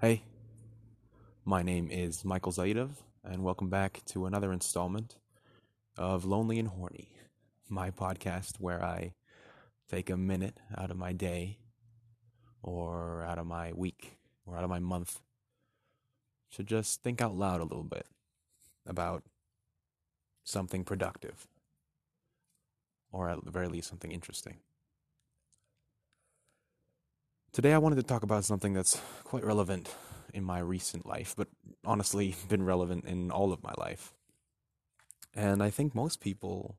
Hey, my name is Michael Zaidov, and welcome back to another installment of Lonely and Horny, my podcast where I take a minute out of my day or out of my week or out of my month to just think out loud a little bit about something productive or at the very least something interesting. Today, I wanted to talk about something that's quite relevant in my recent life, but honestly, been relevant in all of my life. And I think most people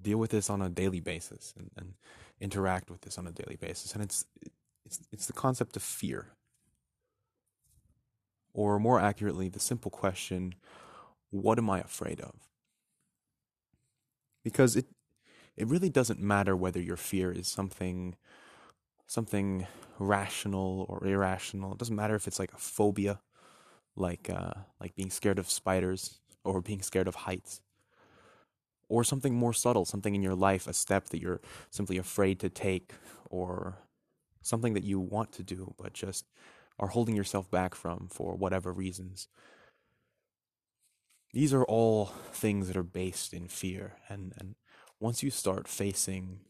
deal with this on a daily basis and, and interact with this on a daily basis. And it's, it's, it's the concept of fear. Or more accurately, the simple question what am I afraid of? Because it, it really doesn't matter whether your fear is something something rational or irrational. It doesn't matter if it's like a phobia, like uh, like being scared of spiders or being scared of heights, or something more subtle, something in your life, a step that you're simply afraid to take, or something that you want to do but just are holding yourself back from for whatever reasons. These are all things that are based in fear, and and once you start facing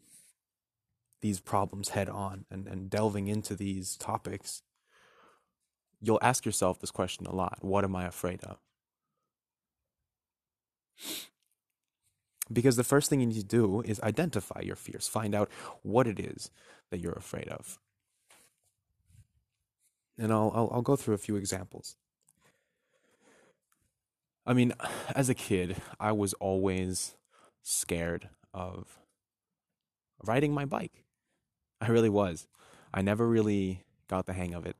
these problems head on and, and delving into these topics, you'll ask yourself this question a lot What am I afraid of? Because the first thing you need to do is identify your fears, find out what it is that you're afraid of. And I'll, I'll, I'll go through a few examples. I mean, as a kid, I was always scared of riding my bike. I really was. I never really got the hang of it.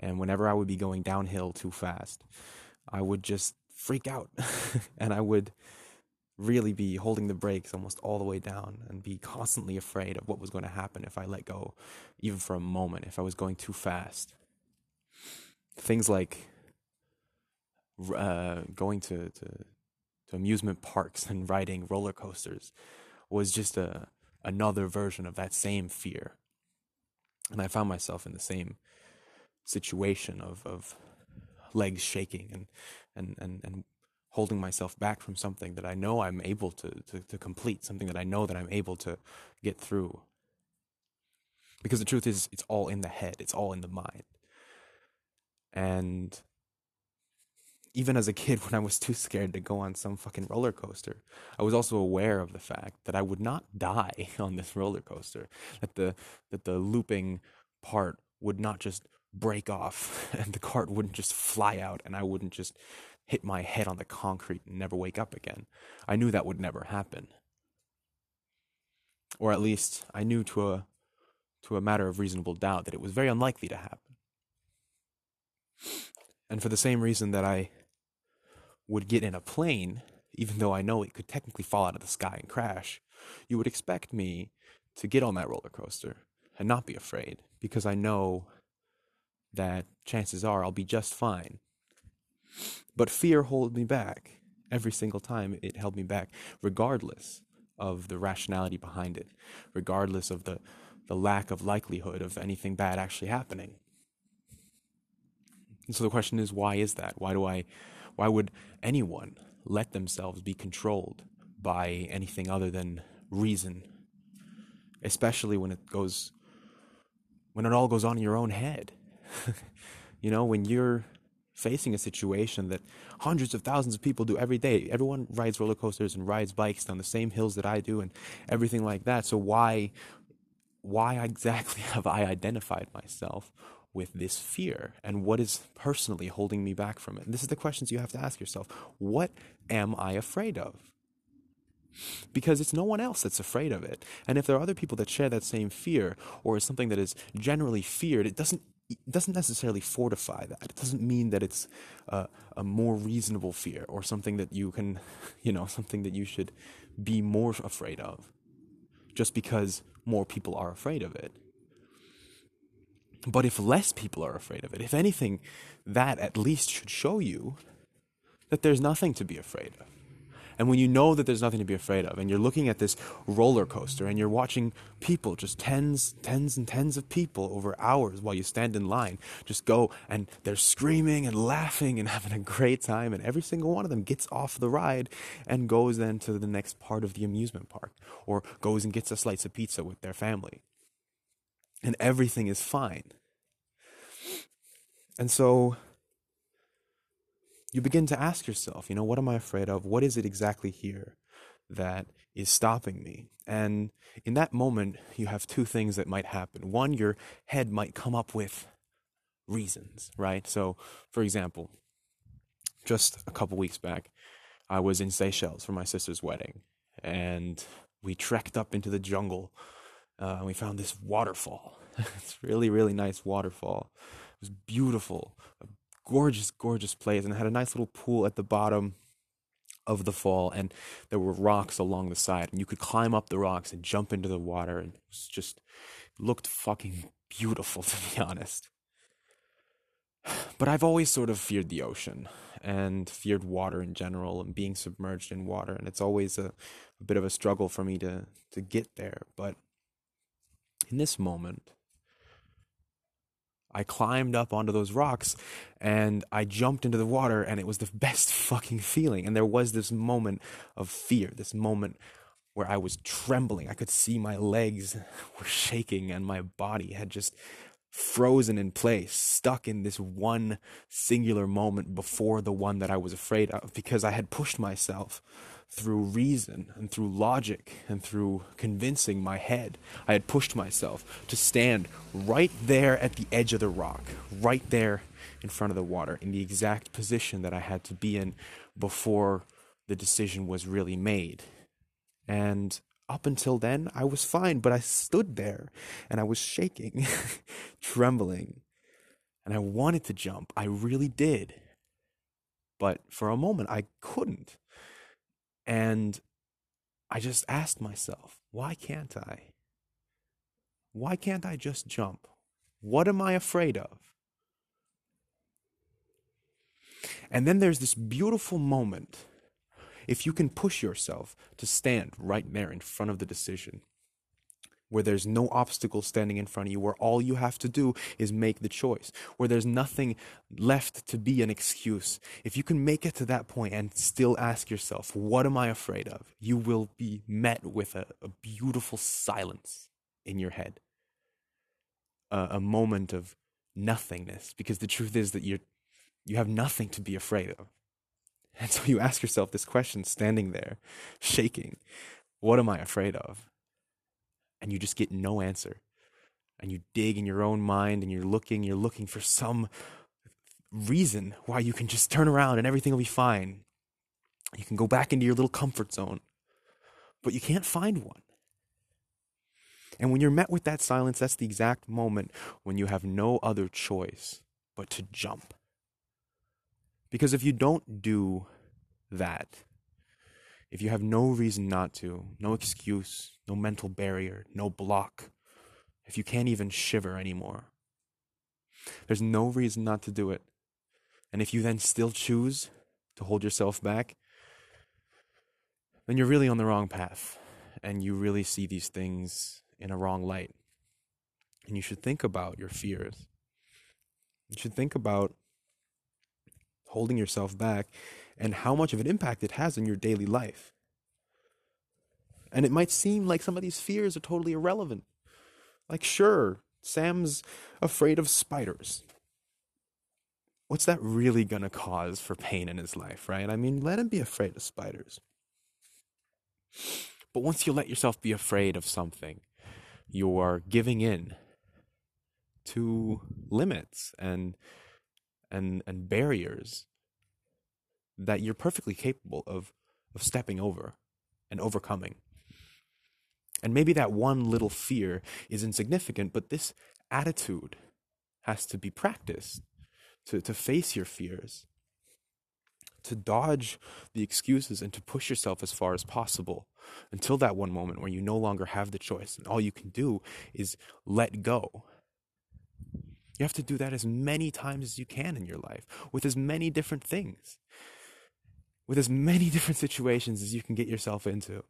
And whenever I would be going downhill too fast, I would just freak out and I would really be holding the brakes almost all the way down and be constantly afraid of what was going to happen if I let go, even for a moment, if I was going too fast. Things like uh, going to, to, to amusement parks and riding roller coasters was just a another version of that same fear. And I found myself in the same situation of, of legs shaking and, and, and, and holding myself back from something that I know I'm able to, to, to complete, something that I know that I'm able to get through. Because the truth is, it's all in the head, it's all in the mind. And even as a kid, when I was too scared to go on some fucking roller coaster, I was also aware of the fact that I would not die on this roller coaster. That the that the looping part would not just break off, and the cart wouldn't just fly out, and I wouldn't just hit my head on the concrete and never wake up again. I knew that would never happen, or at least I knew to a to a matter of reasonable doubt that it was very unlikely to happen. And for the same reason that I would get in a plane, even though I know it could technically fall out of the sky and crash, you would expect me to get on that roller coaster and not be afraid because I know that chances are I'll be just fine. But fear holds me back. Every single time it held me back, regardless of the rationality behind it, regardless of the, the lack of likelihood of anything bad actually happening. And so the question is, why is that? Why do I why would anyone let themselves be controlled by anything other than reason? Especially when it goes, when it all goes on in your own head. you know, when you're facing a situation that hundreds of thousands of people do every day. Everyone rides roller coasters and rides bikes down the same hills that I do and everything like that. So why why exactly have I identified myself with this fear and what is personally holding me back from it? And this is the questions you have to ask yourself. What am I afraid of? Because it's no one else that's afraid of it. And if there are other people that share that same fear or is something that is generally feared, it doesn't it doesn't necessarily fortify that. It doesn't mean that it's a, a more reasonable fear or something that you can, you know, something that you should be more afraid of just because more people are afraid of it. But if less people are afraid of it, if anything, that at least should show you that there's nothing to be afraid of. And when you know that there's nothing to be afraid of, and you're looking at this roller coaster and you're watching people, just tens, tens and tens of people over hours while you stand in line, just go and they're screaming and laughing and having a great time, and every single one of them gets off the ride and goes then to the next part of the amusement park or goes and gets a slice of pizza with their family. And everything is fine. And so you begin to ask yourself, you know, what am I afraid of? What is it exactly here that is stopping me? And in that moment, you have two things that might happen. One, your head might come up with reasons, right? So, for example, just a couple weeks back, I was in Seychelles for my sister's wedding, and we trekked up into the jungle. Uh, we found this waterfall. it's really, really nice waterfall. It was beautiful, a gorgeous, gorgeous place, and it had a nice little pool at the bottom of the fall, and there were rocks along the side, and you could climb up the rocks and jump into the water, and it was just looked fucking beautiful to be honest. But I've always sort of feared the ocean and feared water in general and being submerged in water, and it's always a, a bit of a struggle for me to to get there. But in this moment, I climbed up onto those rocks and I jumped into the water and it was the best fucking feeling. And there was this moment of fear, this moment where I was trembling. I could see my legs were shaking and my body had just frozen in place, stuck in this one singular moment before the one that I was afraid of because I had pushed myself through reason and through logic and through convincing my head. I had pushed myself to stand right there at the edge of the rock, right there in front of the water, in the exact position that I had to be in before the decision was really made. And up until then, I was fine, but I stood there and I was shaking, trembling, and I wanted to jump. I really did. But for a moment, I couldn't. And I just asked myself, why can't I? Why can't I just jump? What am I afraid of? And then there's this beautiful moment. If you can push yourself to stand right there in front of the decision, where there's no obstacle standing in front of you, where all you have to do is make the choice, where there's nothing left to be an excuse. If you can make it to that point and still ask yourself, what am I afraid of? You will be met with a, a beautiful silence in your head, a, a moment of nothingness, because the truth is that you're, you have nothing to be afraid of. And so you ask yourself this question standing there, shaking, what am I afraid of? And you just get no answer. And you dig in your own mind and you're looking, you're looking for some reason why you can just turn around and everything will be fine. You can go back into your little comfort zone, but you can't find one. And when you're met with that silence, that's the exact moment when you have no other choice but to jump. Because if you don't do that, if you have no reason not to, no excuse, no mental barrier, no block, if you can't even shiver anymore, there's no reason not to do it. And if you then still choose to hold yourself back, then you're really on the wrong path and you really see these things in a wrong light. And you should think about your fears. You should think about holding yourself back and how much of an impact it has on your daily life. And it might seem like some of these fears are totally irrelevant. Like, sure, Sam's afraid of spiders. What's that really to cause for pain in his life, right? I mean, let him be afraid of spiders. But once you let yourself be afraid of something, you are giving in to limits and and and barriers that you're perfectly capable of of stepping over and overcoming. And maybe that one little fear is insignificant, but this attitude has to be practiced to, to face your fears, to dodge the excuses, and to push yourself as far as possible until that one moment where you no longer have the choice and all you can do is let go. You have to do that as many times as you can in your life with as many different things. With as many different situations as you can get yourself into.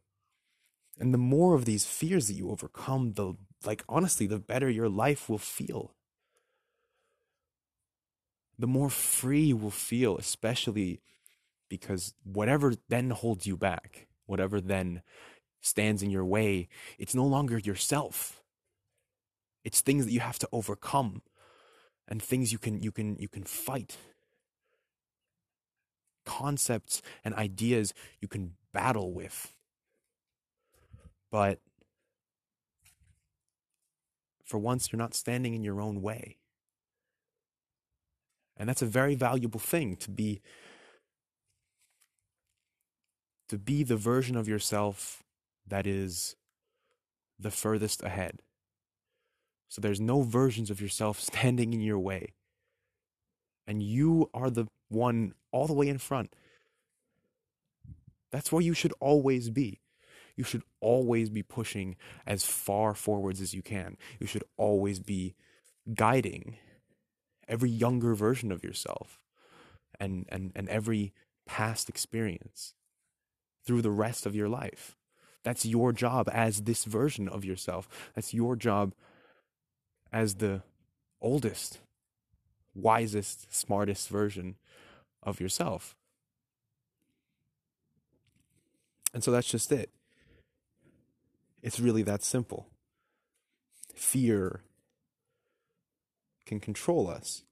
And the more of these fears that you overcome, the like honestly, the better your life will feel. The more free you will feel, especially because whatever then holds you back, whatever then stands in your way, it's no longer yourself. It's things that you have to overcome and things you can you can you can fight. Concepts and ideas you can battle with. But for once you're not standing in your own way. And that's a very valuable thing to be to be the version of yourself that is the furthest ahead. So there's no versions of yourself standing in your way. And you are the one all the way in front. That's where you should always be. You should always be pushing as far forwards as you can. You should always be guiding every younger version of yourself and, and, and every past experience through the rest of your life. That's your job as this version of yourself. That's your job as the oldest, wisest, smartest version of yourself. And so that's just it. It's really that simple. Fear can control us.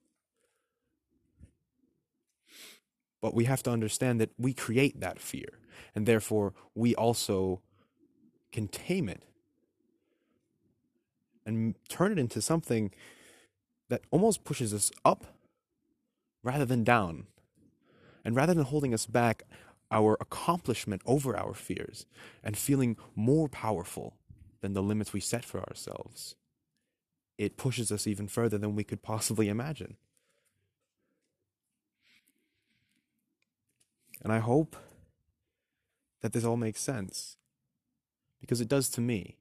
But we have to understand that we create that fear and therefore we also can tame it and turn it into something that almost pushes us up rather than down. And rather than holding us back, our accomplishment over our fears and feeling more powerful than the limits we set for ourselves, it pushes us even further than we could possibly imagine. And I hope that this all makes sense because it does to me.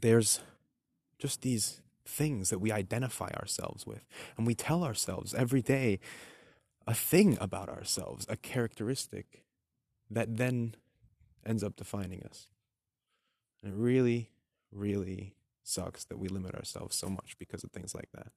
There's just these things that we identify ourselves with, and we tell ourselves every day a thing about ourselves, a characteristic that then ends up defining us. And it really, really sucks that we limit ourselves so much because of things like that.